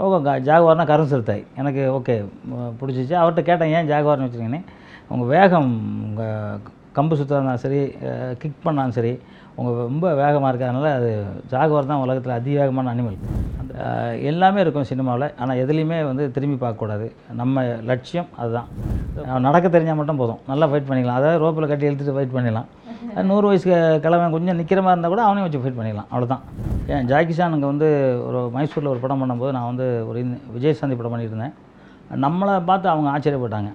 Okay ஜாகுவார்னா கரும் சிறுத்தை. எனக்கு ஓகே பிடிச்சிச்சு. அவர்கிட்ட கேட்டேன் ஏன் ஜாகுவார்னு வச்சுருக்கீங்கன்னு? உங்கள் வேகம் உங்கள் கம்பு சுற்றுறதுனாலும் சரி கிக் பண்ணாலும் சரி உங்கள் ரொம்ப வேகமாக இருக்கிறதுனால அது ஜாகுவார் தான் உலகத்தில் அதிவேகமான அனிமல் அந்த எல்லாமே இருக்கும் சினிமாவில். ஆனால் எதுலேயுமே வந்து திரும்பி பார்க்கக்கூடாது. நம்ம லட்சியம் அதுதான். நடக்க தெரிஞ்சால் மட்டும் போதும். நல்லா ஃபைட் பண்ணிக்கலாம். அதாவது ரோப்பில் கட்டி இழுத்துட்டு ஃபைட் பண்ணிடலாம். நூறு வயசு கிழவன் கொஞ்சம் நிற்கிற மாதிரி இருந்தால் கூட அவனையும் வச்சு ஃபைட் பண்ணிடலாம் அவ்வளோதான் ஏன் ஜாக்கி சான் அங்கே வந்து ஒரு மைசூரில் ஒரு படம் பண்ணும்போது நான் வந்து ஒரு விஜயசாந்தி படம் பண்ணியிருந்தேன். நம்மளை பார்த்து அவங்க ஆச்சரியப்பட்டாங்க.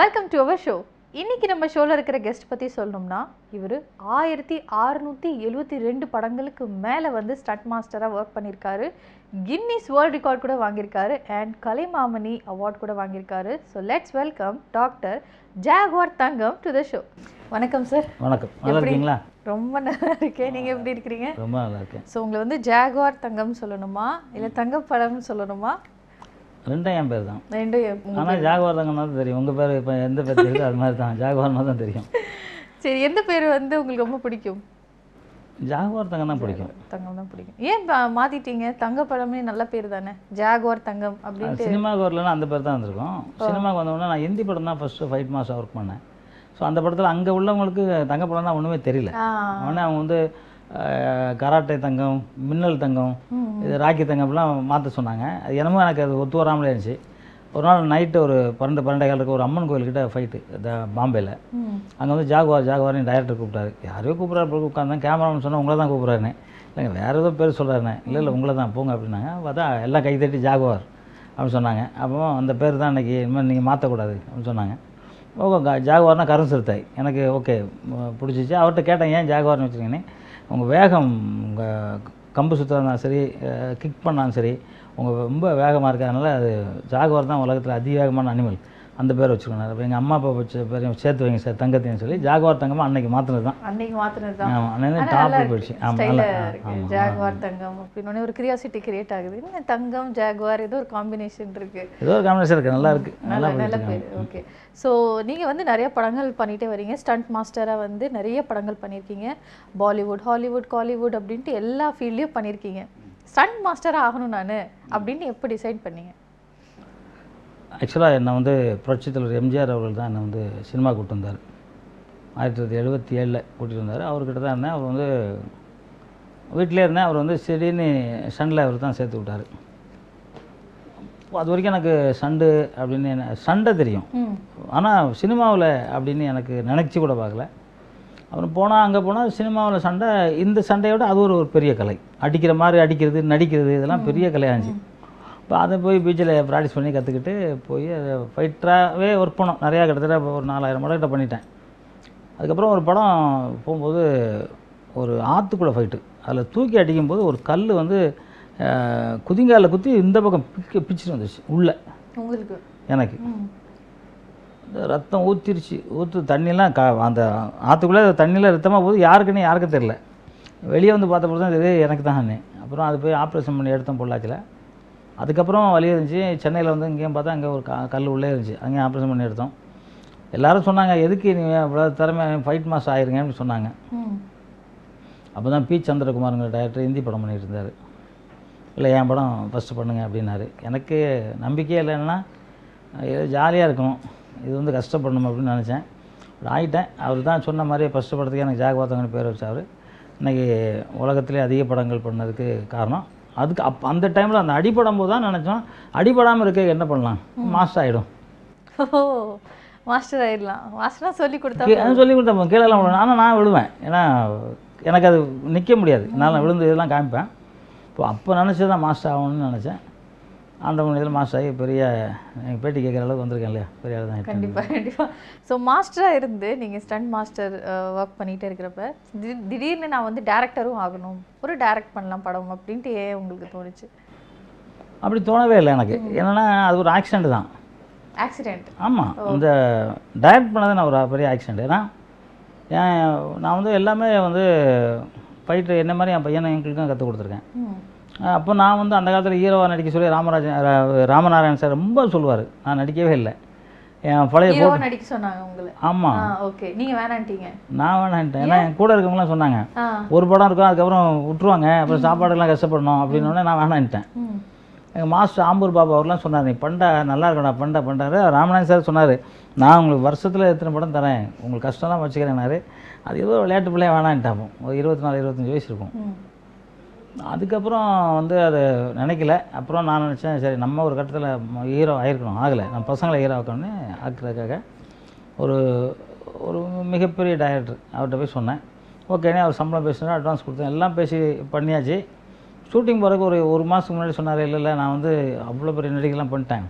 வெல்கம் டு அவர் ஷோ இன்னைக்கு நம்ம ஷோவில் இருக்கிற கெஸ்ட் பற்றி சொல்லணும்னா இவர் ஆயிரத்தி அறுநூற்றி எழுபத்தி ரெண்டு படங்களுக்கு மேலே வந்து ஸ்டட் மாஸ்டராக ஒர்க் பண்ணியிருக்காரு. கின்னிஸ் வேர்ல்ட் ரெக்கார்ட் கூட வாங்கியிருக்காரு அண்ட் கலைமாமணி அவார்ட் கூட வாங்கியிருக்காரு. So let's welcome doctor Jaguar Thangam to the show வணக்கம் சார் வணக்கம். நல்லா இருக்கீங்களா? ரொம்ப நல்லா இருக்கேன். நீங்கள் எப்படி இருக்கிறீங்க? ரொம்ப நல்லா இருக்கேன். ஸோ உங்களை வந்து ஜாகுவார் தங்கம் சொல்லணுமா? இல்லை தங்கப்படம்னு சொல்லணுமா? ரெண்டும் என் பேர் தான் ரெண்டும் ஆனால் ஜாகுவார் தாங்கன்னா தான் தெரியும். உங்கள் பேர் இப்போ எந்த பேர் தெரியுதோ அது மாதிரி தான். ஜாகுவார்னா தான் தெரியும். சரி எந்த பேர் வந்து உங்களுக்கு ரொம்ப பிடிக்கும்? ஜாகுவார் தங்கம் தான் பிடிக்கும். தங்கம் தான் பிடிக்கும். ஏன் மாத்திட்டீங்க? தங்க பழமே நல்ல பேர் தானே? ஜாகுவார் தங்கம் அப்படின்ட்டு. சினிமாவுக்கு வரலன்னா அந்த பேர் தான் வந்திருக்கும். சினிமாவுக்கு வந்தோடனே நான் ஹிந்தி படம் தான் ஃபஸ்ட்டு ஃபைட் மாதம் ஒர்க் பண்ணேன். ஸோ அந்த படத்தில் அங்கே உள்ளவங்களுக்கு தங்க படம் தான் ஒன்றுமே தெரியல. உடனே அவங்க வந்து கராட்டே தங்கம் மின்னல் தங்கம் இது ராக்கி தங்கம் அப்படிலாம் மாற்ற சொன்னாங்க. அது என்னமோ எனக்கு அது ஒத்து வராமலே இருந்துச்சு. ஒரு நாள் நைட்டு ஒரு பன்னெண்டு பன்னெண்டே காலுக்கு ஒரு அம்மன் கோயில்கிட்ட ஃபைட்டு பாம்பேயில். அங்கே வந்து ஜாகுவார் ஜாகுவார்னு டைரக்டர் கூப்பிட்டாரு. யாரையோ கூப்பிட்றாரு போய் உட்காந்தேன் கேமராமேன் சொன்னால் உங்களை தான் கூப்பிட்றாருன்னு. இல்லைங்க வேறு ஏதோ பேர் சொல்கிறாருண்ணே இல்லை இல்லை உங்களை தான் போங்க அப்படின்னாங்க. பார்த்தா எல்லாம் கை தட்டி ஜாகுவார் அப்படின்னு சொன்னாங்க. அப்போ அந்த பேர் தான் இன்றைக்கி இனிமேல் நீங்கள் மாற்றக்கூடாது அப்படின்னு சொன்னாங்க. ஓகே ஜாகுவார்னா கரும் சிறுத்தை. எனக்கு ஓகே பிடிச்சிச்சு. அவர்கிட்ட கேட்டேன் ஏன் ஜாகுவார்னு வச்சுருக்கீங்கன்னு? உங்கள் வேகம் உங்கள் கம்பு சுற்றுறதுனாலும் சரி கிக் பண்ணாலும் சரி உங்கள் ரொம்ப வேகமாக இருக்கிறதுனால அது ஜாகுவார் தான் உலகத்தில் அதிவேகமான அனிமல் அந்த பேர் வச்சுருக்கேன் அப்போ எங்கள் அம்மா அப்பா வச்ச பேரையும் சேர்த்து வைங்க சார் தங்கத்தையும் சொல்லி. ஜாகுவார் தங்கமாக அன்னைக்கு மாற்றினது தான் அன்னைக்கு மாத்தினது தான் ஆமாம் அன்னைக்கு நல்லா போயிடுச்சு. ஆமாம் ஜாகுவார் தங்கம் அப்படின்னு ஒரு கிரியாசிட்டி கிரியேட் ஆகுது. என்ன தங்கம் ஜாகுவார் ஏதோ ஒரு காம்பினேஷன் இருக்கு. ஏதோ ஒரு காம்பினேஷன் இருக்குது நல்லா இருக்குது நல்லா நல்ல பேர் ஓகே ஸோ நீங்கள் வந்து நிறைய படங்கள் பண்ணிட்டே வரீங்க. ஸ்டண்ட் மாஸ்டராக வந்து நிறைய படங்கள் பண்ணியிருக்கீங்க பாலிவுட் ஹாலிவுட் காலிவுட் அப்படின்ட்டு எல்லா ஃபீல்ட்லேயும் பண்ணியிருக்கீங்க ஸ்டண்ட் மாஸ்டராக ஆகணும் நான் அப்படின்னு எப்போ டிசைட் பண்ணீங்க? ஆக்சுவலாக என்னை வந்து புரட்சித் தலைவர் எம்ஜிஆர் அவர்கள் தான் என்னை வந்து சினிமா கூப்பிட்டு வந்தார். ஆயிரத்தி தொள்ளாயிரத்தி எழுபத்தி ஏழில் கூட்டிகிட்டு வந்தார். அவர்கிட்ட தான் இருந்தேன். அவர் வந்து வீட்டிலே இருந்தேன். அவர் வந்து திடீர்னு சண்டில் அவர் தான் சேர்த்து விட்டார். அது வரைக்கும் எனக்கு சண்டு அப்படின்னு என்ன சண்டை தெரியும். ஆனால் சினிமாவில் அப்படின்னு எனக்கு நினச்சி கூட பார்க்கல. அப்புறம் போனால் அங்கே போனால் சினிமாவில் சண்டை இந்த சண்டையோட அது ஒரு ஒரு பெரிய கலை. அடிக்கிற மாதிரி அடிக்கிறது நடிக்கிறது இதெல்லாம் பெரிய கலையாக இருந்துச்சு. இப்போ அதை போய் பீச்சில் ப்ராக்டிஸ் பண்ணி கற்றுக்கிட்டு போய் அதை ஃபைட்டராகவே ஒர்க் பண்ணோம். நிறையா கிட்டத்தட்ட ஒரு நாலாயிரம் மடக்கிட்ட பண்ணிட்டேன். அதுக்கப்புறம் ஒரு படம் போகும்போது ஒரு ஆற்றுக்குள்ளே ஃபைட்டு அதில் தூக்கி அடிக்கும்போது ஒரு கல் வந்து குதிங்காலில் குத்தி இந்த பக்கம் பிக்க பிச்சுட்டு வந்துச்சு உள்ளே. உங்களுக்கு? எனக்கு. ரத்தம் ஊற்றிருச்சு ஊற்று தண்ணிலாம் க அந்த ஆற்றுக்குள்ளே தண்ணியில் ரத்தமாக போகுது. யாருக்குன்னு யாருக்கும் தெரில வெளியே வந்து பார்த்தப்போ தான் இது எனக்கு தான் அப்புறம் அது போய் ஆப்ரேஷன் பண்ணி எடுத்தோம் பொள்ளாச்சியில். அதுக்கப்புறம் வலி இருந்துச்சு. சென்னையில் வந்து இங்கேயும் பார்த்தா அங்கே ஒரு க கல் உள்ளே இருந்துச்சு. அங்கேயும் ஆப்ரேஷன் பண்ணி எடுத்தோம். எல்லாரும் சொன்னாங்க எதுக்கு நீ இவ்வளோ திறமை ஃபைட் மாஸ் ஆயிருங்கன்னு சொன்னாங்க. ம். அப்போ தான் பி சந்திரகுமாருங்கிற டைரக்டர் ஹிந்தி படம் பண்ணிட்டு இருந்தார். இல்லை என் படம் ஃபஸ்ட்டு பண்ணுங்க அப்படின்னாரு. எனக்கு நம்பிக்கையே இல்லைன்னா ஏதோ ஜாலியாக இருக்கணும். இது வந்து கஷ்டப்படணும் அப்படின்னு நினச்சேன். அப்படி ஆகிட்டேன் அவர் தான் சொன்ன மாதிரி ஃபஸ்ட்டு படத்துக்கு எனக்கு ஜாகவாத்தங்கன்னு பேர் வச்சார். இன்றைக்கி உலகத்திலே அதிக படங்கள் பண்ணதுக்கு காரணம் அதுக்கு அப் அந்த டைமில் அந்த அடிபடும் போது தான் நினச்சோம் அடிபடாமல் இருக்க என்ன பண்ணலாம்? மாஸ்டர் ஆகிடும் ஓ மாஸ்டர் ஆயிடலாம். மாஸ்டராக சொல்லி கொடுத்தா சொல்லி கொடுத்தேன் கீழெல்லாம் விழுவேன் ஆனால் நான் விழுவேன். ஏன்னா எனக்கு அது நிற்க முடியாது. என்னால் விழுந்து இதெல்லாம் காமிப்பேன். இப்போ அப்போ நினச்சி தான் மாஸ்டர் ஆகணும்னு நினச்சேன். அந்த இதில் மாஸ்டர் ஆகி பெரிய பேட்டி கேட்குற அளவுக்கு வந்திருக்கேன் இல்லையா? பெரிய ஆள் தான் ஆயிட்டேன். கண்டிப்பா கண்டிப்பா. ஸோ மாஸ்டராக இருந்து நீங்கள் ஸ்டண்ட் மாஸ்டர் ஒர்க் பண்ணிகிட்டே இருக்கிறப்ப திடீர்- திடீர்னு நான் வந்து டேரக்டரும் ஆகணும். ஒரு டைரக்ட் பண்ணலாம் படம் அப்படின்ட்டு ஏன் உங்களுக்கு தோணுச்சு? அப்படி தோணவே இல்லை எனக்கு. என்னென்னா அது ஒரு ஆக்சிடென்ட் தான். ஆக்சிடென்ட் ஆமாம் இந்த டைரக்ட் பண்ணது நான் ஒரு பெரிய ஆக்சிடென்ட் ஏன்னா ஏன் நான் வந்து எல்லாமே வந்து ஃபைட்டு என்ன மாதிரி என் பையனை எங்களுக்கும் கற்றுக் கொடுத்துருக்கேன். அப்போ நான் வந்து அந்த காலத்தில் ஹீரோவாக நடிக்க சொல்லி ராமராஜன் ராமநாராயணன் சார் ரொம்ப சொல்லுவார். நான் நடிக்கவே இல்லை. என் பழைய நடிக்க சொன்னாங்க உங்களை. ஆமாம் ஓகே நீங்க வேணான்ட்டீங்க. நான் வேணான்ட்டேன். ஏன்னா என் கூட இருக்கவங்களாம் சொன்னாங்க. ஒரு படம் இருக்கும் அதுக்கப்புறம் விட்டுருவாங்க. அப்புறம் சாப்பாடுலாம் கஷ்டப்படணும் அப்படின்னு நான் வேணான்ட்டேன். எங்கள் மாஸ்டர் ஆம்பூர் பாபா அவர்லாம் சொன்னார் நீ பண்ணா நல்லா இருக்கடா பண்ணா பண்ணுறாரு ராமநாதன் சார் சொன்னார் நான் உங்களுக்கு வருஷத்தில் எத்தனை படம் தரேன்? உங்களுக்கு கஷ்டம்லாம் வச்சுக்கிறேன்னாரு. அது ஏதோ விளையாட்டு பிள்ளைய வேணான்ட்டாப்போம் ஒரு இருபத்தி நாலு இருபத்தஞ்சி வயசு இருக்கும். அதுக்கப்புறம் வந்து அதை நினைக்கல. அப்புறம் நான் நினச்சேன் சரி நம்ம ஒரு கட்டத்தில் ஹீரோ ஆயிருக்கணும். ஆகலை. நம்ம பசங்களை ஹீரோ ஆக்கணும்னு ஆக்குறதுக்காக ஒரு ஒரு மிகப்பெரிய டைரக்டர் அவர்கிட்ட போய் சொன்னேன். ஓகேனே அவர் சம்பளம் பேசினார் அட்வான்ஸ் கொடுத்தேன். எல்லாம் பேசி பண்ணியாச்சு. ஷூட்டிங் போகிறதுக்கு ஒரு ஒரு மாதத்துக்கு முன்னாடி சொன்னார் இல்லை இல்லை நான் வந்து அவ்வளோ பெரிய நடிகைலாம் பண்ணிட்டேன்.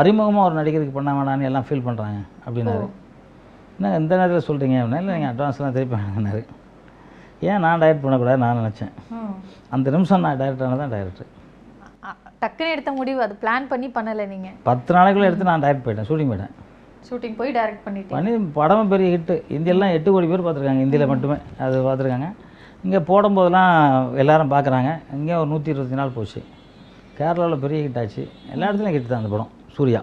அறிமுகமாக ஒரு நடிகருக்கு பண்ண வேணான்னு எல்லாம் ஃபீல் பண்ணுறாங்க அப்படின்னாரு. என்ன இந்த நேரத்தில் சொல்கிறீங்க அப்படின்னா இல்லை நீங்கள் அட்வான்ஸ்லாம் திருப்பி வாங்கினாரு ஏன் நான் டைரக்ட் பண்ணக்கூடாது நான் நினச்சேன். அந்த நிமிஷம் நான் டைரக்டர் ஆனதான் டைரக்டர் டக்குன்னு எடுத்த முடிவு. அது பிளான் பண்ணி பண்ணல நீங்க. பத்து நாளைக்குள்ளே எடுத்து நான் டைரக்ட் போயிட்டேன் ஷூட்டிங் போயிட்டேன். ஷூட்டிங் போய் டைரக்ட் பண்ணிட்டீங்க. பண்ணி படமும் பெரிய ஹிட்டு இந்தியெல்லாம் எட்டு கோடி பேர் பார்த்துருக்காங்க இந்தியில் மட்டுமே. அது பார்த்துருக்காங்க. இங்கே போடும்போதெல்லாம் எல்லாரும் பார்க்குறாங்க. இங்கே ஒரு நூற்றி இருபத்தி நாள் போச்சு. கேரளாவில் பெரிய ஹிட் ஆச்சு. எல்லா இடத்துலையும் ஹிட் தான் அந்த படம். சூர்யா.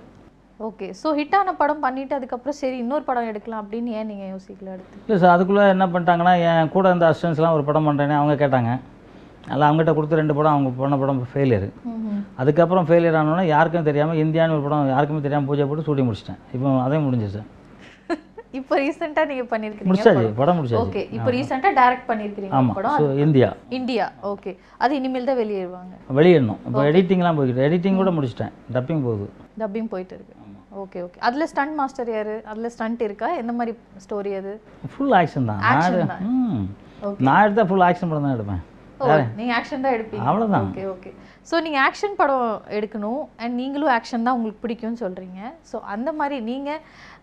ஓகே ஸோ ஹிட்டான படம் பண்ணிட்டு அதுக்கப்புறம் சரி இன்னொரு படம் எடுக்கலாம் அப்படின்னு ஏன் நீங்க யோசிக்கல அடுத்து? இல்லை சார் அதுக்குள்ளே என்ன பண்ணிட்டாங்கன்னா என் கூட இருந்த அசிஸ்டன்ஸ்லாம் ஒரு படம் பண்ணுறேன்னு அவங்க கேட்டாங்க. அதில் அவங்ககிட்ட கொடுத்த ரெண்டு படம் அவங்க பண்ண படம் ஃபெயிலியர் அதுக்கப்புறம் ஃபெயிலியர் ஆனோடனே யாருக்கும் தெரியாமல் இந்தியான்னு ஒரு படம் யாருக்குமே தெரியாமல் பூஜை போட்டு ஷூட்டிங் முடிச்சிட்டேன். இப்போ அதையும் முடிஞ்சிச்சு இப்போ ரீசெண்டா நீங்க பண்ணிருக்கீங்க முடிச்சாச்சு படம்? முடிச்சாச்சு. ஓகே இப்போ ரீசெண்டா டைரக்ட் பண்ணிருக்கீங்க ஆமாம் படம். So India. இந்தியா ஓகே அது இனிமேல் தான் வெளியேறுவாங்க. வெளியிடணும் இப்போ எடிட்டிங்லாம் போய்கிட்டு எடிட்டிங் கூட முடிச்சிட்டேன். டப்பிங் போகுது. டப்பிங் போயிட்டு இருக்கு. ஓகே ஓகே அதுல ஸ்டண்ட் மாஸ்டர் யாரு? அதுல ஸ்டண்ட் இருக்கா? எந்த மாதிரி ஸ்டோரி அது? ஃபுல் ஆக்ஷன் தான். நான் எடுத்தால் ஃபுல் ஆக்ஷன் படம் தான் எடுப்பேன். ஓ நீங்க ஆக்ஷன் தான் எடுப்பீங்க. அவ்வளவுதான். ஓகே ஓகே ஸோ நீங்க ஆக்ஷன் படம் எடுக்கணும். அண்ட் நீங்களும் ஆக்ஷன் தான் உங்களுக்கு பிடிக்கும்னு சொல்றீங்க. ஸோ அந்த மாதிரி நீங்க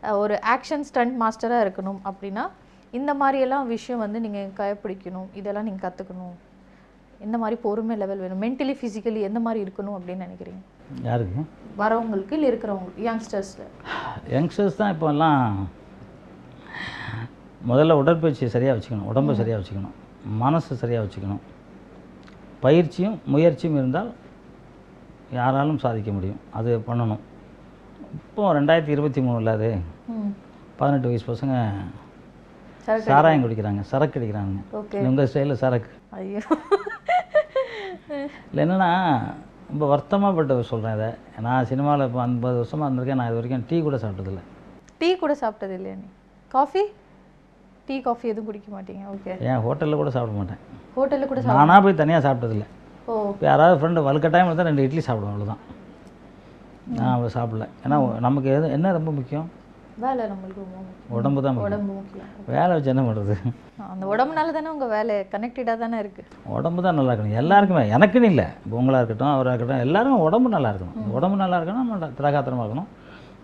அஹ், ஒரு ஆக்ஷன் ஸ்டண்ட் மாஸ்டரா இருக்கணும் அப்படின்னா இந்த மாதிரி எல்லாம் விஷயம் வந்து நீங்க கடைப்பிடிக்கணும் இதெல்லாம் நீங்க கத்துக்கணும். எந்த மாதிரி பொறுமை லெவல் வேணும். மென்டலி ஃபிசிக்கலி எந்த மாதிரி இருக்கணும் அப்படின்னு நினைக்கிறீங்க? யாருக்கு வரவங்களுக்கு இல்லை இருக்கிறவங்களுக்கு யங்ஸ்டர்ஸ்ல யங்ஸ்டர்ஸ் தான் இப்போ எல்லாம் முதல்ல உடற்பயிற்சியை சரியாக வச்சுக்கணும் உடம்பை சரியாக வச்சுக்கணும் மனசை சரியாக வச்சுக்கணும். பயிற்சியும் முயற்சியும் இருந்தால் யாராலும் சாதிக்க முடியும் அது பண்ணணும். இப்போ ரெண்டாயிரத்தி இருபத்தி மூணில் அது பதினெட்டு வயசு பசங்க சாராயம் குடிக்கிறாங்க சரக்கு அடிக்கிறாங்க. உங்கள் ஸ்டைலில் சரக்கு. ஐயோ. இல்லை என்னென்னா ரொம்ப வருத்தமாகப்பட்டு சொல்கிறேன் இதை. நான் சினிமாவில் இப்போ ஐம்பது வருஷமாக இருந்திருக்கேன். நான் இது வரைக்கும் டீ கூட சாப்பிட்டதில்ல. டீ கூட சாப்பிட்டது இல்லையா நீ? காஃபி? டீ காஃபி எதுவும் குடிக்க மாட்டீங்க. ஓகே ஏன் ஹோட்டலில் கூட சாப்பிட மாட்டேன். ஹோட்டலில் கூட நானாக போய் தனியாக சாப்பிட்டதில்ல. ஓ. இப்போ யாராவது ஃப்ரெண்டு வலுக்கட்டாயம் இருந்தால் ரெண்டு இட்லி சாப்பிடுவோம் அவ்வளோதான் நான் அவ்வளோ சாப்பிடல. ஏன்னா நமக்கு எது என்ன ரொம்ப முக்கியம்? வேலை நம்மளுக்கு ரொம்ப உடம்பு தான் உடம்பு முக்கியம். வேலை வச்சு என்ன பண்ணுறது அந்த உடம்புனால தானே உங்க வேலை கனெக்டடாக தானே இருக்கு. உடம்பு தான் நல்லா இருக்கணும். எல்லாருக்குமே எனக்குன்னு இல்லை. உங்களாக இருக்கட்டும் அவராக இருக்கட்டும் எல்லாருமே உடம்பு நல்லா இருக்கணும். உடம்பு நல்லா இருக்கணும் நம்ம திரகாத்திரமாக இருக்கணும்.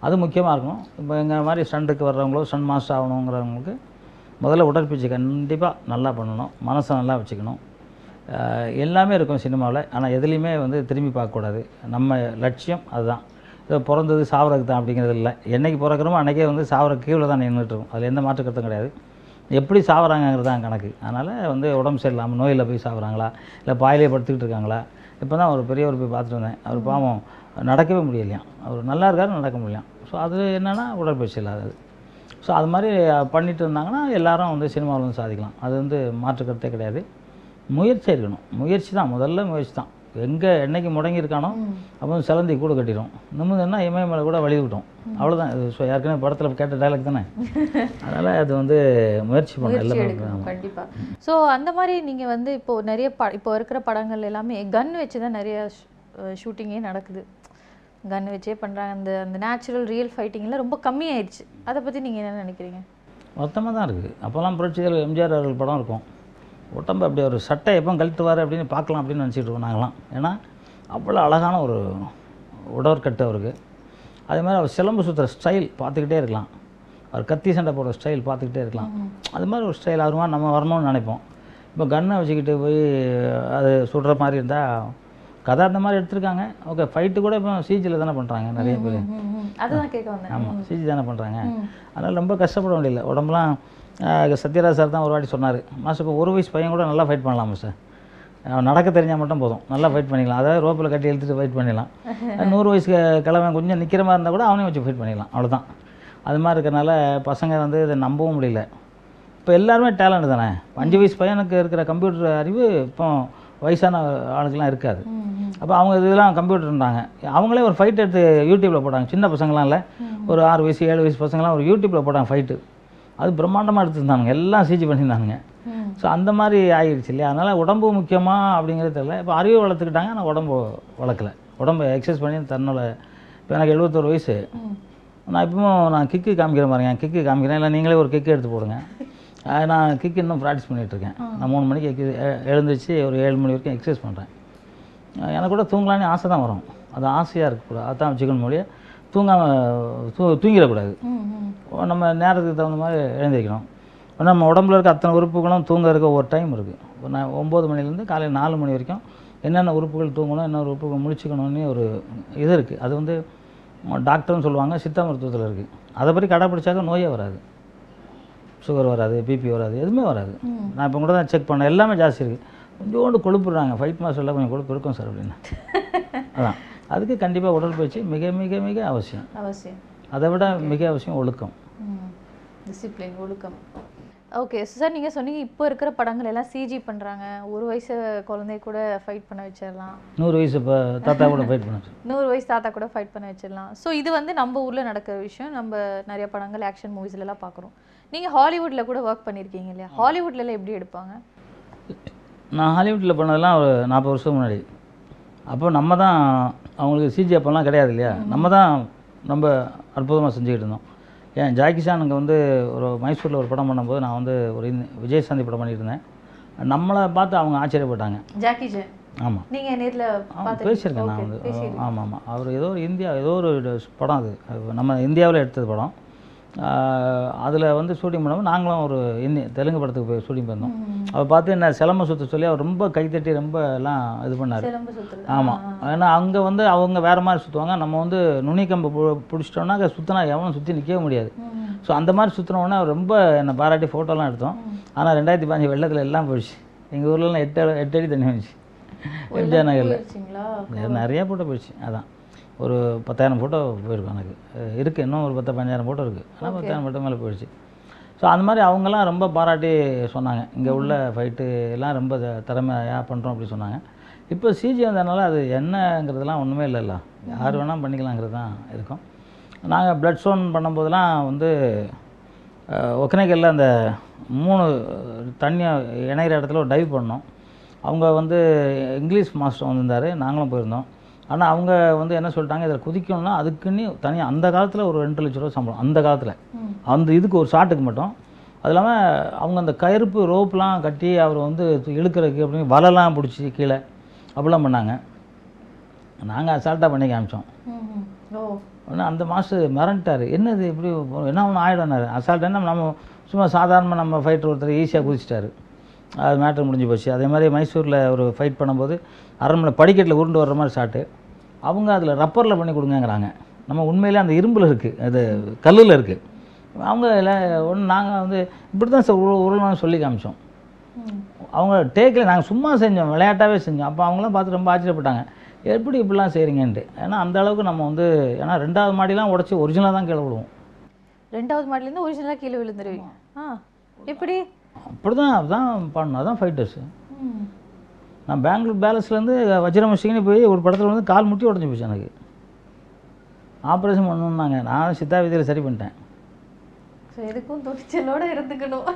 அது முக்கியமாக இருக்கணும். இப்போ எங்கள் மாதிரி ஸ்டண்ட்டுக்கு வர்றவங்களோ ஸ்டண்ட் மாஸ்டர் ஆகணுங்கிறவங்களுக்கு முதல்ல உடற்பயிற்சி கண்டிப்பாக நல்லா பண்ணணும். மனசை நல்லா வச்சுக்கணும். எல்லாமே இருக்கும் சினிமாவில். ஆனால் எதுலேயுமே வந்து திரும்பி பார்க்கக்கூடாது. நம்ம லட்சியம் அதுதான். பிறந்தது சாவறதுக்கு தான் அப்படிங்கிறது இல்லை. என்னைக்கு பிறக்கிறோமோ அன்றைக்கே வந்து சாவர கீழே தான் நின்றுட்டு இருக்கும் அதில் எந்த மாற்று கருத்தும் கிடையாது. எப்படி சாவறாங்கங்கிறது தான் கணக்கு. அதனால் வந்து உடம்பு சரியில்லாமல் நோயில் போய் சாவறாங்களா? இல்லை பாயிலே படுத்துக்கிட்டு இருக்காங்களா? இப்போ தான் ஒரு பெரியவர் போய் பார்த்துட்டு வந்தேன். அவர் பாவம் நடக்கவே முடியலையாம். அவர் நல்லா இருக்காரு நடக்க முடியலையாம். ஸோ அது என்னென்னா உடற்பயிற்சி இல்லாதது. ஸோ அது மாதிரி பண்ணிட்டு இருந்தாங்கன்னா எல்லாரும் வந்து சினிமாவில் வந்து சாதிக்கலாம். அது வந்து மாற்று கருத்தே கிடையாது. முயற்சி இருக்கணும் முயற்சி தான். முதல்ல முயற்சி தான். எங்கே என்னைக்கு முடங்கி இருக்கானோ அப்போ சிலந்தி கூடு கட்டிடும் நிமிந்தன்னா இமயமலை கூட வழி விட்டோம். அவ்வளோதான் இது ஸோ ஏற்கனவே படத்தில் கேட்ட டைலாக் தானே? அதனால் அது வந்து முயற்சி முயற்சி எல்லாமே எடுக்கணும் கண்டிப்பா. ஸோ அந்த மாதிரி நீங்க வந்து இப்போ நிறைய ப இப்போ இருக்கிற படங்கள் எல்லாமே கன் வச்சு தான் நிறைய ஷூட்டிங்கே நடக்குது. கன் வச்சே பண்றாங்க. அந்த அந்த நேச்சுரல் ரியல் ஃபைட்டிங்லாம் ரொம்ப கம்மியாயிடுச்சு அதை பத்தி நீங்க என்ன நினைக்கிறீங்க? மொத்தமாக தான் இருக்குது அப்போல்லாம் புரட்சிகள் எம்ஜிஆர் அவர்கள் படம் இருக்கும். உடம்பு அப்படி ஒரு சட்டை எப்போ கழட்டுவார் அப்படின்னு பார்க்கலாம் அப்படின்னு நினச்சிட்டு இருக்கோம் நாங்களாம். ஏன்னா அவ்வளோ அழகான ஒரு உடற்கட்டு அவருக்கு. அதே மாதிரி அவர் சிலம்பு சுற்றுற ஸ்டைல் பார்த்துக்கிட்டே இருக்கலாம். அவர் கத்தி சண்டை போடுற ஸ்டைல் பார்த்துக்கிட்டே இருக்கலாம். அது மாதிரி ஒரு ஸ்டைல் மாதிரி நம்ம வரணும்னு நினைப்போம். இப்போ கன்னை வச்சுக்கிட்டு போய் அது சுடுற மாதிரி இருந்தால் கதை அந்த மாதிரி எடுத்திருக்காங்க. ஓகே ஃபைட்டு கூட இப்போ சிஜியில் தானே பண்ணுறாங்க நிறைய பேர். அதுதான் கேட்க ஆமாம் சிஜி தானே பண்ணுறாங்க அதனால் ரொம்ப கஷ்டப்பட வேண்டியதில்லை. உடம்புலாம் சத்யராஜ் சார் தான் ஒரு வாட்டி சொன்னார். மாஸ்டர் இப்போ ஒரு வயசு பையன் கூட நல்லா ஃபைட் பண்ணலாம் சார் நடக்க தெரிஞ்சால் மட்டும் போதும். நல்லா ஃபைட் பண்ணிக்கலாம். அதாவது ரோப்பில் கட்டி இழுத்துட்டு ஃபைட் பண்ணிடலாம். நூறு வயசு க- கிழவன் கொஞ்சம் நிற்கிற மாதிரி இருந்தால் கூட அவனையும் வச்சு ஃபைட் பண்ணிடலாம். அவ்வளோதான் அது மாதிரி இருக்கிறனால பசங்க வந்து இதை நம்பவும் முடியல. இப்போ எல்லாருமே டேலண்ட் தானே. அஞ்சு வயசு பையனுக்கு இருக்கிற கம்ப்யூட்டர் அறிவு இப்போ வயசான ஆளுக்கெல்லாம் இருக்காது. அப்போ அவங்க இதெல்லாம் கம்ப்யூட்டர்ன்றாங்க அவங்களே ஒரு ஃபைட் எடுத்து யூடியூப்பில் போட்டாங்க. சின்ன பசங்களாம் இல்லை. ஒரு ஆறு வயசு ஏழு வயசு பசங்களாம் ஒரு யூடியூப்பில் போட்டாங்க ஃபைட்டு அது பிரம்மாண்டமாக எடுத்துருந்தானுங்க. எல்லாம் சிஜி பண்ணியிருந்தானுங்க. ஸோ அந்த மாதிரி ஆகிடுச்சு இல்லையா? அதனால் உடம்பு முக்கியமா அப்படிங்கிறது தெரியல. இப்போ அறிவு வளர்த்துக்கிட்டாங்க. ஆனால் உடம்பு வளர்க்கல. உடம்பு எக்ஸசைஸ் பண்ணி தன்னோட இப்போ எனக்கு எழுபத்தோரு வயசு. நான் இப்பவும் நான் கிக்கு காமிக்கிறேன் பாருங்க. கிக்கு காமிக்கிறேன். இல்லை நீங்களே ஒரு கிக்கு எடுத்து போடுங்க. நான் கிக்கு இன்னும் ப்ராக்டிஸ் பண்ணிகிட்ருக்கேன் நான் மூணு மணிக்கு எக்கு எ- எழுந்திருச்சு ஒரு ஏழு மணி வரைக்கும் எக்ஸசைஸ் பண்ணுறேன் எனக்கு கூட தூங்கலான்னு ஆசை தான் வரும். அது ஆசையாக இருக்கக்கூடாது. அதான் வச்சுக்கணும் மொழியே. தூங்காமல் தூ தூங்கிடக்கூடாது. நம்ம நேரத்துக்கு தகுந்த மாதிரி எழுந்திரிக்கணும் நம்ம உடம்புல இருக்க அத்தனை உறுப்புகளும் தூங்க இருக்க ஒரு டைம் இருக்குது நான் ஒம்பது மணிலேருந்து காலையில் நாலு மணி வரைக்கும் என்னென்ன உறுப்புகள் தூங்கணும் என்ன உறுப்புகள் முழிச்சுக்கணும்னு ஒரு இது இருக்குது அது வந்து டாக்டர்னு சொல்லுவாங்க சித்தா மருத்துவத்தில் இருக்குது அதை பற்றி கடைப்பிடிச்சாக்க நோயே வராது. சுகர் வராது பிபி வராது எதுவுமே வராது. நான் இப்போ கூட தான் செக் பண்ணேன். எல்லாமே ஜாஸ்தி இருக்குது கொஞ்சோண்டு கொழுப்புறாங்க ஃபைட் மாஸ்டரில் கொஞ்சம் கொழுப்பு இருக்கும் சார் அப்படின்னு. அதான். அதுக்கு கண்டிப்பாக உடற்பயிற்சி மிக மிக மிக அவசியம். அவசியம். அதை விட மிக அவசியம் ஒழுக்கம். டிசிப்ளின் ஒழுக்கம். ஓகே சார் நீங்கள் சொன்னீங்க இப்போ இருக்கிற படங்கள் எல்லாம் சிஜி பண்ணுறாங்க ஒரு வயசு குழந்தைய கூட ஃபைட் பண்ண வச்சிடலாம். நூறு வயசு இப்போ தாத்தா கூட ஃபைட் பண்ண நூறு வயசு தாத்தா கூட ஃபைட் பண்ண வச்சிடலாம். ஸோ இது வந்து நம்ம ஊரில் நடக்கிற விஷயம். நம்ம நிறைய படங்கள் ஆக்ஷன் மூவிஸ்லாம் பார்க்குறோம். நீங்கள் ஹாலிவுட்டில் கூட ஒர்க் பண்ணியிருக்கீங்க இல்லையா? ஹாலிவுட்லலாம் எப்படி எடுப்பாங்க? நான் ஹாலிவுட்டில் பண்ணதெல்லாம் ஒரு நாற்பது வருஷம் முன்னாடி. அப்போ நம்ம தான் அவங்களுக்கு சிஜி அப்போல்லாம் கிடையாது இல்லையா நம்ம தான் ரொம்ப அற்புதமாக செஞ்சுக்கிட்டு இருந்தோம். ஏன் ஜாக்கி சான் அங்கே வந்து ஒரு மைசூரில் ஒரு படம் பண்ணும்போது நான் வந்து ஒரு விஜயசாந்தி படம் பண்ணிட்டு இருந்தேன். நம்மளை பார்த்து அவங்க ஆச்சரியப்பட்டாங்க. ஜாக்கி ஆமாம் நீங்கள் நேரில் பேசியிருக்கேன் நான் வந்து. ஆமாம் ஆமாம் அவர் ஏதோ ஒரு இந்தியா ஏதோ ஒரு படம் அது நம்ம இந்தியாவில் எடுத்தது படம். அதில் வந்து ஷூட்டிங் பண்ணும்போது நாங்களும் ஒரு இந்தி தெலுங்கு படத்துக்கு போய் ஷூட்டிங் பண்ணோம். அவர் பார்த்து என்ன சிலம்ப சுற்ற சொல்லி அவர் ரொம்ப கைத்தட்டி ரொம்ப எல்லாம் இது பண்ணார். ஆமாம் ஏன்னா அங்கே வந்து அவங்க வேறு மாதிரி சுற்றுவாங்க நம்ம வந்து நுனிக்கம்பு பிடிச்சிட்டோன்னா அங்கே சுற்றினா எவனும் சுற்றி நிற்கவே முடியாது. ஸோ அந்த மாதிரி சுற்றின உடனே அவர் ரொம்ப என்னை பாராட்டி ஃபோட்டோலாம் எடுத்தோம். ஆனால் ரெண்டாயிரத்தி பதினஞ்சு வெள்ளத்தில் எல்லாம் போயிடுச்சு. எங்கள் ஊர்லலாம் எட்டு எட்டு அடி தண்ணி வந்துச்சு. எம்ஜிஆர் நகரில். நிறைய ஃபோட்டோ போயிடுச்சு. அதான். ஒரு பத்தாயிரம் ஃபோட்டோ போயிருக்கும் எனக்கு. அஹ் இருக்கு. இன்னும் ஒரு பத்து பதினஞ்சாயிரம் ஃபோட்டோ இருக்குது ஆனால் பத்தாயிரம் ஃபோட்டோ மேலே போயிடுச்சு. ஸோ அந்த மாதிரி அவங்கெல்லாம் ரொம்ப பாராட்டி சொன்னாங்க. இங்கே உள்ள ஃபைட்டு எல்லாம் ரொம்ப த- திறமையாக பண்ணுறோம் அப்படி சொன்னாங்க. இப்போ சிஜி வந்ததுனால அது என்னங்கிறதுலாம் ஒன்றுமே இல்லைல்ல. யார் வேணால் பண்ணிக்கலாங்கிறது தான் இருக்கும். நாங்கள் பிளட் ஸ்டோன் பண்ணும்போதெல்லாம் வந்து அஹ், ஒகேனக்கல்ல அந்த மூணு தண்ணியை இணையிற இடத்துல ஒரு டைவ் பண்ணோம். அவங்க வந்து இங்கிலீஷ் மாஸ்டர் வந்திருந்தார். நாங்களும் போயிருந்தோம். ஆனால் அவங்க வந்து என்ன சொல்லிட்டாங்க இதில் குதிக்கணும்னா அதுக்குன்னு தனியாக அந்த காலத்தில் ஒரு ரெண்டு லட்ச ரூபா சம்பளம் அந்த காலத்தில். அந்த இதுக்கு ஒரு ஷாட்டுக்கு மட்டும். அது இல்லாமல் அவங்க அந்த கருப்பு ரோப்லாம் கட்டி அவர் வந்து இழுக்கிறதுக்கு அப்படின்னு வலைலாம் பிடிச்சி கீழே அப்படிலாம் பண்ணாங்க. நாங்கள் அசால்ட்டாக பண்ணி காமிச்சோம். உடனே அந்த மாஸ்டர் மிரண்டார். என்னது இப்படி என்ன ஒன்று ஆகிடும்னாரு அசால்ட் என்ன நம்ம சும்மா சாதாரணமாக நம்ம ஃபைட்டர் ஒருத்தர் ஈஸியாக குதிச்சிட்டாரு. அது மேட்ரு முடிஞ்சு போச்சு. அதே மாதிரி மைசூரில் ஒரு ஃபைட் பண்ணும்போது அரண்மனை படிக்கட்டில் உருண்டு வர்ற மாதிரி ஷாட்டு அவங்க அதில் ரப்பரில் பண்ணி கொடுங்கங்கிறாங்க. நம்ம உண்மையிலே அந்த இரும்பில் இருக்குது அது கல்லில் இருக்குது அவங்க ஒன்று நாங்கள் வந்து இப்படி தான் சார் உருளணும்னு சொல்லி காமிச்சோம். அவங்க டேக்கில் நாங்கள் சும்மா செஞ்சோம் விளையாட்டாகவே செஞ்சோம். அப்போ அவங்களாம் பார்த்து ரொம்ப ஆச்சரியப்பட்டாங்க. எப்படி இப்படிலாம் செய்கிறீங்கன்ட்டு ஏன்னா அந்த அளவுக்கு நம்ம வந்து ஏன்னா ரெண்டாவது மாடிலாம் உடச்சி ஒரிஜினலாக தான் கீழே விழுவோம். ரெண்டாவது மாடிலேருந்து ஒரிஜினலாக கீழே விழுந்துருவீங்க. ஆ எப்படி? அப்படி தான் அதுதான் பண்ணணும் அதான் ஃபைட்டர்ஸு. நான் பெங்களூர் பேலஸ்லேருந்து வஜ்ரமசிங்கனி போய் ஒரு படத்தில் வந்து கால் முட்டி உடஞ்சி போச்சு எனக்கு. ஆப்ரேஷன் பண்ணணுன்னாங்க நான் சித்தா விதியில் சரி பண்ணிட்டேன். ஸோ எதுக்கும் துணிச்சலோட இருந்துக்கணும்.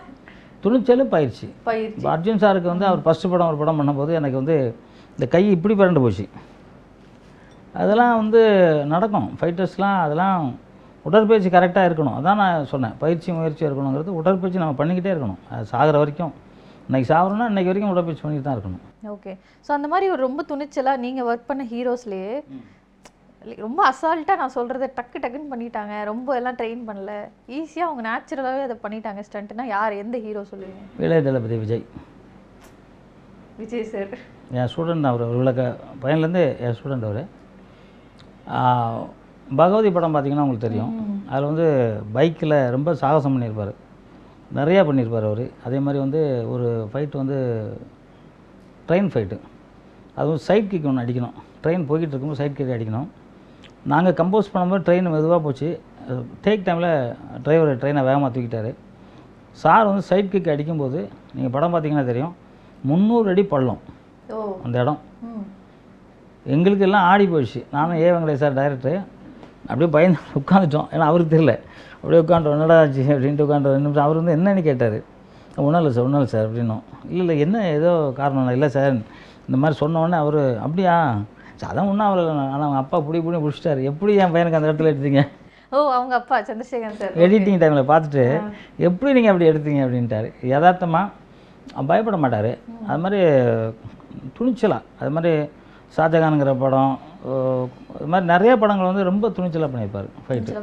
துணிச்சல் பயிற்சி. பயிற்சி. அர்ஜுன் சாருக்கு வந்து அவர் ஃபஸ்ட்டு படம் ஒரு படம் பண்ணும்போது எனக்கு வந்து இந்த கை இப்படி பிறண்டு போச்சு. அதெல்லாம் வந்து நடக்கும். ஃபைட்டர்ஸ்லாம் அதெல்லாம் உடற்பயிற்சி கரெக்டாக இருக்கணும். அதான் நான் சொன்னேன். பயிற்சி முயற்சி இருக்கணுங்கிறது உடற்பயிற்சி நம்ம பண்ணிக்கிட்டே இருக்கணும். அது சாகிற வரைக்கும். இன்னைக்கு சாகுறோம்னா இன்னைக்கு வரைக்கும் உடற்பயிற்சி பண்ணிட்டு தான் இருக்கணும். ஓகே. ஸோ அந்த மாதிரி ஒரு ரொம்ப துணிச்சலாக நீங்கள் ஒர்க் பண்ண ஹீரோஸ்லேயே ரொம்ப அசால்ட்டாக நான் சொல்கிறத டக்கு டக்குன்னு பண்ணிட்டாங்க. ரொம்ப எல்லாம் ட்ரெயின் பண்ணல. ஈஸியாக அவங்க நேச்சுரலாகவே அதை பண்ணிட்டாங்க. ஸ்டண்ட்னா யார்? எந்த ஹீரோ சொல்லுவீங்க? இளைய தளபதி விஜய். விஜய் சார் என் ஸ்டூடெண்ட் அவர். ஒரு விளக்க பையன்லேருந்து என் ஸ்டூடெண்ட் அவர். பகவதி படம் பார்த்தீங்கன்னா உங்களுக்கு தெரியும். அதில் வந்து பைக்கில் ரொம்ப சாகசம் பண்ணியிருப்பார். நிறையா பண்ணியிருப்பார் அவர். அதே மாதிரி வந்து ஒரு ஃபைட் வந்து ட்ரெயின் ஃபைட்டு அதுவும் சைட் கிக் ஒன்று அடிக்கணும். ட்ரெயின் போய்கிட்டு இருக்கும்போது சைட் கிக் அடிக்கணும். நாங்கள் கம்போஸ் பண்ணும்போது ட்ரெயின் மெதுவாக போச்சு. டேக் டைமில் டிரைவர் ட்ரெயினை வேகமாக தூக்கிட்டாரு. சார் வந்து சைட் கிக் அடிக்கும்போது நீங்கள் படம் பார்த்தீங்கன்னா தெரியும் முந்நூறு அடி பள்ளம் அந்த இடம். எங்களுக்கு எல்லாம் ஆடி போயிடுச்சு. நானும் ஏ வெங்கடேஷ் சார் டைரக்டர் அப்படியே பயந்து உட்காந்துட்டோம். ஏன்னா அவருக்கு தெரியல. அப்படியே உட்காந்துட்டோம். என்னடா ஆச்சு? அப்படின்ட்டு உட்காந்து ரெண்டு நிமிஷம். அவர் வந்து என்னன்னு கேட்டார்? ஒன்றும் இல்லை சார் ஒன்றும் இல்லை சார் அப்படின்னும். இல்லை இல்லை என்ன ஏதோ காரணம் இல்லை சார். இந்த மாதிரி சொன்ன உடனே அவர் அப்படியா? அதான் ஒன்றும் அவர் ஆனால் அவங்க அப்பா புடி புடி பிடிச்சிட்டாரு எப்படி என் பையனுக்கு அந்த இடத்துல எடுத்தீங்க? ஓ அவங்க அப்பா சந்திரசேகரன் சார். எடிட்டிங் டைமில் பார்த்துட்டு எப்படி நீங்கள் அப்படி எடுத்தீங்க? அப்படின்ட்டாரு. யதார்த்தமாக பயப்பட மாட்டார். அது மாதிரி துணிச்சலாக அது மாதிரி ஷாஜகானுங்கிற படம் இது மாதிரி நிறைய படங்கள் வந்து ரொம்ப துணிச்சலாக பண்ணியிருப்பார் ஃபைட்டு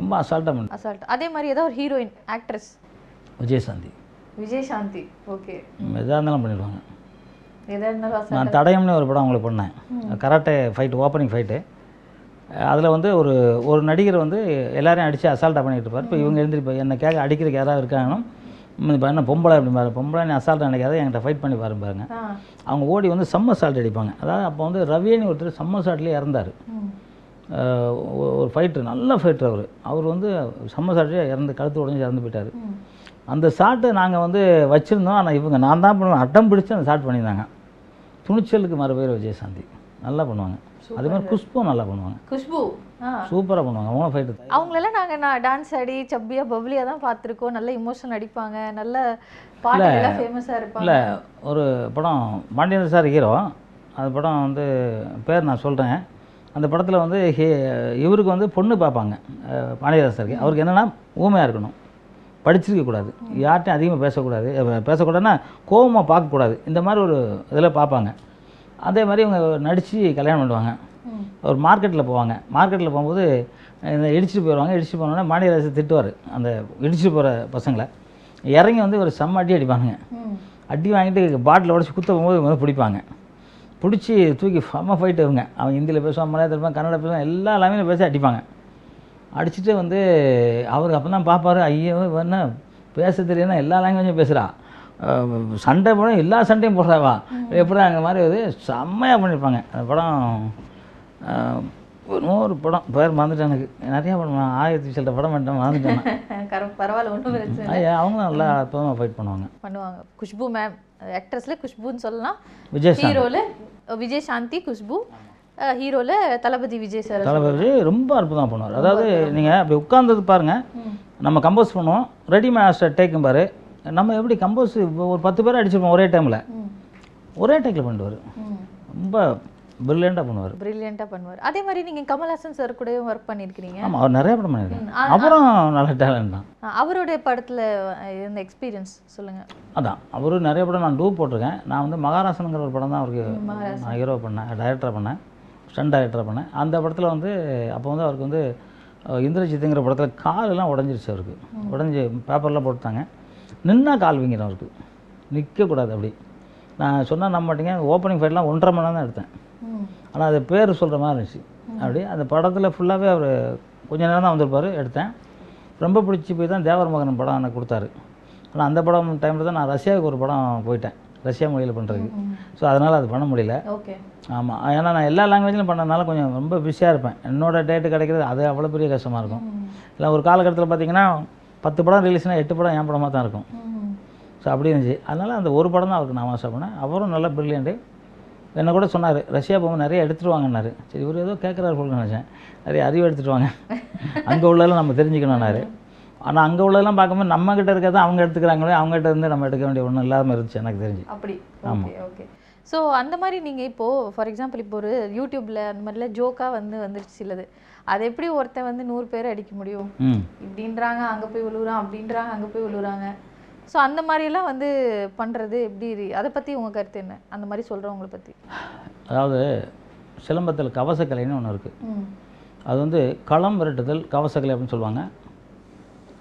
ரொம்ப அசால்ட்டாக பண்ணி அசால்ட் அதே மாதிரி ஏதோ ஒரு heroine actress Vijayashanti Vijay Shanti. Okay எதாக இருந்தாலும் பண்ணிடுவாங்க. நான் தடயம்னு ஒரு படம் உங்களுக்கு பண்ணேன். கராட்டே ஃபைட்டு ஓப்பனிங் ஃபைட்டு அதில் வந்து ஒரு ஒரு நடிகர் வந்து எல்லாரையும் அடித்து அசால்ட்டாக பண்ணிட்டு இருப்பார். இப்போ இவங்க எழுந்திருப்பா என்னை கேட்க அடிக்கிறதுக்கு யாராவது இருக்காங்கன்னா என்ன பொம்பளை அப்படி பாரு பொம்பளை நீ அசால்ட்டாக நினைக்காத என்கிட்ட ஃபைட் பண்ணி பாருங்க பாருங்க. அவங்க ஓடி வந்து செம்ம சால்ட் அடிப்பாங்க. அதாவது அப்போ வந்து ரவின்னு ஒருத்தர் செம்ம சால்ட்லேயே இறந்தார். ஒரு ஃபைட்டர் நல்ல ஃபைட்டர் அவர். அவர் வந்து செம்ம சால்ட்லேயே இறந்து கழுத்து உடஞ்சி இறந்து போயிட்டார். அந்த ஷாட்டை நாங்கள் வந்து வச்சுருந்தோம். ஆனால் இவங்க நான் தான் பண்ணுவேன். அட்டம் பிடிச்சி அந்த ஷாட் பண்ணியிருந்தாங்க. துணிச்சலுக்கு மறு பேர் விஜயசாந்தி. நல்லா பண்ணுவாங்க. அதே மாதிரி குஷ்பும் நல்லா பண்ணுவாங்க. குஷ்பு. சூப்பராக பண்ணுவாங்க. அவங்க ஃபைட்டு அவங்களெல்லாம் நாங்கள் நான் டான்ஸ் ஆடி சப்பியா பப்ளியாக தான் பார்த்துருக்கோம். நல்ல இமோஷன் அடிப்பாங்க. நல்ல பாட்டுலாம் ஃபேமஸாக இருப்பாங்க. இல்லை ஒரு படம் பாண்டியன் சார் ஹீரோ அந்த படம் வந்து பேர் நான் சொல்கிறேன் அந்த படத்தில் வந்து ஹி- இவருக்கு வந்து பொண்ணு பார்ப்பாங்க. பாண்டியராசருக்கு அவருக்கு என்னென்னா ஊமையாக இருக்கணும். படிச்சிருக்க கூடாது. யார்ட்டையும் அதிகமாக பேசக்கூடாது. பேசக்கூடாதுன்னா கோவமாக பார்க்கக்கூடாது. இந்த மாதிரி ஒரு இதில் பார்ப்பாங்க. அதே மாதிரி இவங்க நடித்து கல்யாணம் பண்ணுவாங்க ஒரு மார்க்கெட்டில் போவாங்க. மார்க்கெட்டில் போகும்போது இந்த இடிச்சிட்டு போயிடுவாங்க. இடிச்சிட்டு போனோடனே மாநில திட்டுவார். அந்த இடிச்சிட்டு போகிற பசங்களை. இறங்கி வந்து ஒரு செம்ம அடி அடிப்பானுங்க. அடி வாங்கிட்டு பாட்டில் உடச்சி குத்த போகும்போது வந்து பிடிப்பாங்க. பிடிச்சி தூக்கி செம்ம ஃபைட்டு இவங்க. அவன் ஹிந்தியில் பேசுவான் மலையாளத்தில் பேசுவான் கன்னட பேசுவான் எல்லா லாங்குவேஜில் பேசி அடிப்பாங்க. அடிச்சுட்டு வந்து அவருக்கு அப்போ தான் பார்ப்பாரு ஐயோ என்ன பேச தெரியும்னா எல்லா லாங்குவேஜும் பேசுகிறா சண்டை போட எல்லா சண்டையும் போடுறாவா எப்படி அந்த மாதிரி வந்து செம்மையாக பண்ணியிருப்பாங்க. அந்த படம் இன்னொரு படம் பேர் மறந்துட்டேன் எனக்கு. நிறையா படம் ஆயிரத்தி சில படம் பண்ணிட்டேன் மறந்துட்டேன் பரவாயில்ல ஒன்றும் பிரச்சனை. ஐயா அவங்களும் நல்லா அற்புதமாக ஃபைட் பண்ணுவாங்க. பண்ணுவாங்க. குஷ்பு மேம் ஆக்ட்ரஸ்ல குஷ்புன்னு சொல்லலாம். விஜய் ஹீரோல விஜய் சாந்தி குஷ்பு. ஹீரோல தளபதி விஜய் சார் தலைவர் ரொம்ப அற்புதமாக பண்ணுவார். அதாவது நீங்கள் அப்படி உட்கார்ந்தது பாருங்கள் நம்ம கம்போஸ் பண்ணுவோம். ரெடி மாஸ்டர் டேக்கும் பாரு. நம்ம எப்படி கம்போஸ் ஒரு பத்து பேர் அடிச்சிருப்போம் ஒரே டைமில் ஒரே டேக்கில் பண்ணுவார் ரொம்ப பிரில்லியண்ட்டாக பண்ணுவார். பிரில்லியண்ட்டாக பண்ணுவார். அதே மாதிரி நீங்க கமல்ஹாசன் சார் கூடயும் ஒர்க் பண்ணியிருக்கிறீங்க ஆமாம் அவர் நிறைய படம் பண்ணியிருக்காங்க அப்புறம் நல்ல டேலண்ட் தான். அவருடைய படத்துல இருந்த எக்ஸ்பீரியன்ஸ் சொல்லுங்க. அதான் அவரு நிறைய படம் நான் டூ போட்டிருக்கேன். நான் வந்து மகாராசனுங்கிற ஒரு படம் தான் அவருக்கு நான் ஹீரோ பண்ணேன் டைரக்டராக பண்ணேன் ஸ்டன் டைரக்டராக பண்ணேன். அந்த படத்தில் வந்து அப்போ வந்து அவருக்கு வந்து இந்திரஜித்துங்கிற படத்தில் காலெல்லாம் உடஞ்சிருச்சு அவருக்கு. உடஞ்சி பேப்பர்லாம் போட்டுட்டாங்க. நின்னா கால் வீங்கிடும் அவருக்கு. நிற்கக்கூடாது அப்படி. நான் சொன்னால் நம்ப மாட்டீங்க. ஓப்பனிங் ஃபைட்லாம் ஒன்றரை மணி நேரம் தான் எடுத்தேன். ஆனால் அது பேர் சொல்கிற மாதிரி இருந்துச்சு. அப்படி அந்த படத்தில் ஃபுல்லாகவே அவர் கொஞ்ச நேரம் தான் வந்திருப்பார் எடுத்தேன். ரொம்ப பிடிச்சி போய் தான் தேவர் மகன் படம் எனக்கு கொடுத்தாரு. ஆனால் அந்த படம் டைமில் தான் நான் ரஷ்யாவுக்கு ஒரு படம் போயிட்டேன். ரஷ்யா மொழியில் பண்ணுறதுக்கு ஸோ அதனால் அது பண்ண முடியல. ஓகே. ஆமாம் ஏன்னா நான் எல்லா லாங்குவேஜிலும் பண்ணதுனால கொஞ்சம் ரொம்ப பிஸியாக இருப்பேன். என்னோட டேட்டு கிடைக்கிறது அது அவ்வளோ பெரிய கஷ்டமாக இருக்கும். இல்லை ஒரு காலகட்டத்தில் பார்த்தீங்கன்னா பத்து படம் ரிலீஸ்னால் எட்டு படம் என் படமாக தான் இருக்கும். ஸோ அப்படி இருந்துச்சு. அதனால் அந்த ஒரு படம் தான் அவருக்கு நான் ஆசை பண்ணேன் அவரும் நல்ல பிரில்லியண்ட்டு என்ன கூட சொன்னார் ரஷ்யா போகும்போது நிறைய எடுத்துட்டு வாங்கன்னாரு சரி இவர் ஏதோ கேட்குறாரு போல நினச்சேன். நிறைய அறிவு எடுத்துட்டு வாங்க அங்கே உள்ளதெல்லாம் நம்ம தெரிஞ்சுக்கணும்னாரு. ஆனால் அங்கே உள்ளதெல்லாம் பார்க்கும்போது நம்ம கிட்ட இருக்கிறத அவங்க எடுத்துக்கிறாங்களே அவங்ககிட்ட இருந்து நம்ம எடுக்க வேண்டிய ஒன்றும் இல்லாமல் இருந்துச்சு எனக்கு தெரிஞ்சு. அப்படி. Okay okay. ஸோ அந்த மாதிரி நீங்க இப்போ ஃபார் எக்ஸாம்பிள் இப்போ ஒரு யூடியூப்ல அந்த மாதிரிலாம் ஜோக்காக வந்து வந்துருச்சு சிலது. அது எப்படி ஒருத்தன் வந்து நூறு பேர் அடிக்க முடியும்? இப்படின்றாங்க அங்க போய் விழுவுறான் அப்படின்றாங்க அங்க போய் விழுவுறாங்க. ஸோ அந்த மாதிரியெல்லாம் வந்து பண்றது எப்படி? அதை பத்தி உங்க கருத்து என்ன? அந்த மாதிரி சொல்றவங்கள பத்தி. அதாவது சிலம்பத்தில் கவசக்கலைன்னு ஒன்று இருக்குது அது வந்து களம் விரட்டுதல் கவசக்கலை அப்படின்னு சொல்லுவாங்க.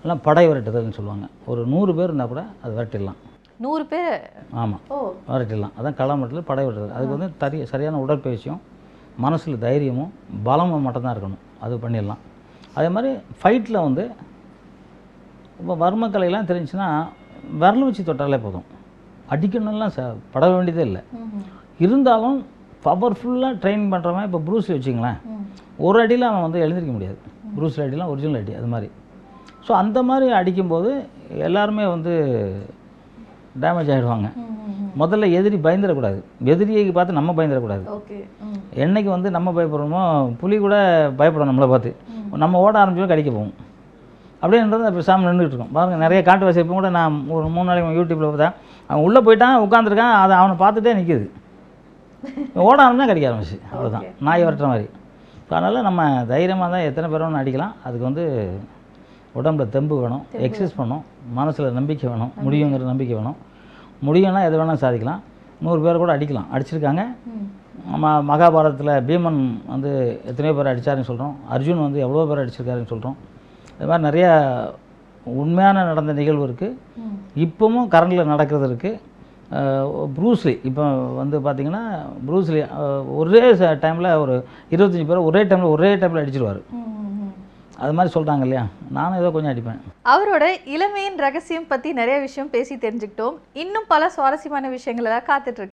இல்லை படை விரட்டுதல்னு சொல்லுவாங்க. ஒரு நூறு பேர் இருந்தால் கூட அது விரட்டிடலாம். நூறு பேர்? ஆமாம் ஓ. விரட்டிடலாம். அதான் களம் விரட்டுதல் படை விரட்டுதல். அதுக்கு வந்து தரி சரியான உடற்பயிற்சியும் மனசில் தைரியமும் பலமும் மட்டும்தான் இருக்கணும். அது பண்ணிடலாம். அதே மாதிரி ஃபைட்டில் வந்து இப்போ வர்மக்கலையெல்லாம் தெரிஞ்சுன்னா விரல் வச்சு தொட்டாலே போதும். அடிக்கணும்லாம் ச பட வேண்டியதே இல்லை. இருந்தாலும் பவர்ஃபுல்லாக ட்ரெயின் பண்ணுறவன் இப்போ ப்ரூஸ்லி வச்சுங்களேன் ஒரு அடியில் அவன் வந்து எழுந்திருக்க முடியாது. ப்ரூஸ் அடிலாம் ஒரிஜினல் அடி அது மாதிரி. ஸோ அந்த மாதிரி அடிக்கும்போது எல்லாருமே வந்து டேமேஜ் ஆகிடுவாங்க முதல்ல எதிரி பயந்துடக்கூடாது. எதிரியை பார்த்து நம்ம பயந்துடக்கூடாது. என்னைக்கு வந்து நம்ம பயப்படுறோமோ புலி கூட பயப்படும் நம்மளை பார்த்து. நம்ம ஓட ஆரம்பிச்சோம் கடிக்க போகும் அப்படின்றது பேசாமல் நின்றுட்டு இருக்கோம். பாருங்கள் நிறைய காட்டு வாசி இப்போ கூட நான் ஒரு மூணு நாளைக்கு யூடியூப்பில் பார்த்தேன். அவன் உள்ளே போயிட்டான் உட்காந்துருக்கான் அதை அவனை பார்த்துட்டே நிற்கிது ஓட ஆரம்பிச்சா கடிக்க ஆரம்பிச்சு. அவ்வளோதான் நாய் வரட்டுற மாதிரி. அதனால் நம்ம தைரியமாக தான் எத்தனை பேர் வேணும் அடிக்கலாம். அதுக்கு வந்து உடம்புல தெம்பு வேணும் எக்ஸசைஸ் பண்ணணும் மனசில் நம்பிக்கை வேணும் முடியுங்கிற நம்பிக்கை வேணும். முடியும்னா எது வேணால் சாதிக்கலாம். நூறு பேர் கூட அடிக்கலாம். அடிச்சிருக்காங்க. நம்ம மகாபாரதத்தில் பீமன் வந்து எத்தனையோ பேர் அடித்தாருன்னு சொல்கிறோம் அர்ஜுன் வந்து எவ்வளோ பேர் அடிச்சிருக்காருன்னு சொல்கிறோம் இது மாதிரி நிறையா உண்மையான நடந்த நிகழ்வு இருக்குது இப்போவும் கரண்டில் நடக்கிறது இருக்குது ப்ரூஸ்லி இப்போ வந்து பார்த்தீங்கன்னா ப்ரூஸ்லி ஒரே டைமில் ஒரு இருபத்தஞ்சி பேர் ஒரே டைமில் ஒரே டைமில் அடிச்சிருவார். அது மாதிரி சொல்கிறாங்க இல்லையா? நானும் ஏதோ கொஞ்சம் அடிப்பேன். அவரோட இளமையின் ரகசியம் பத்தி நிறைய விஷயம் பேசி தெரிஞ்சுக்கிட்டோம். இன்னும் பல சுவாரஸ்யமான விஷயங்கள் எல்லாம் காத்துட்டு இருக்கு.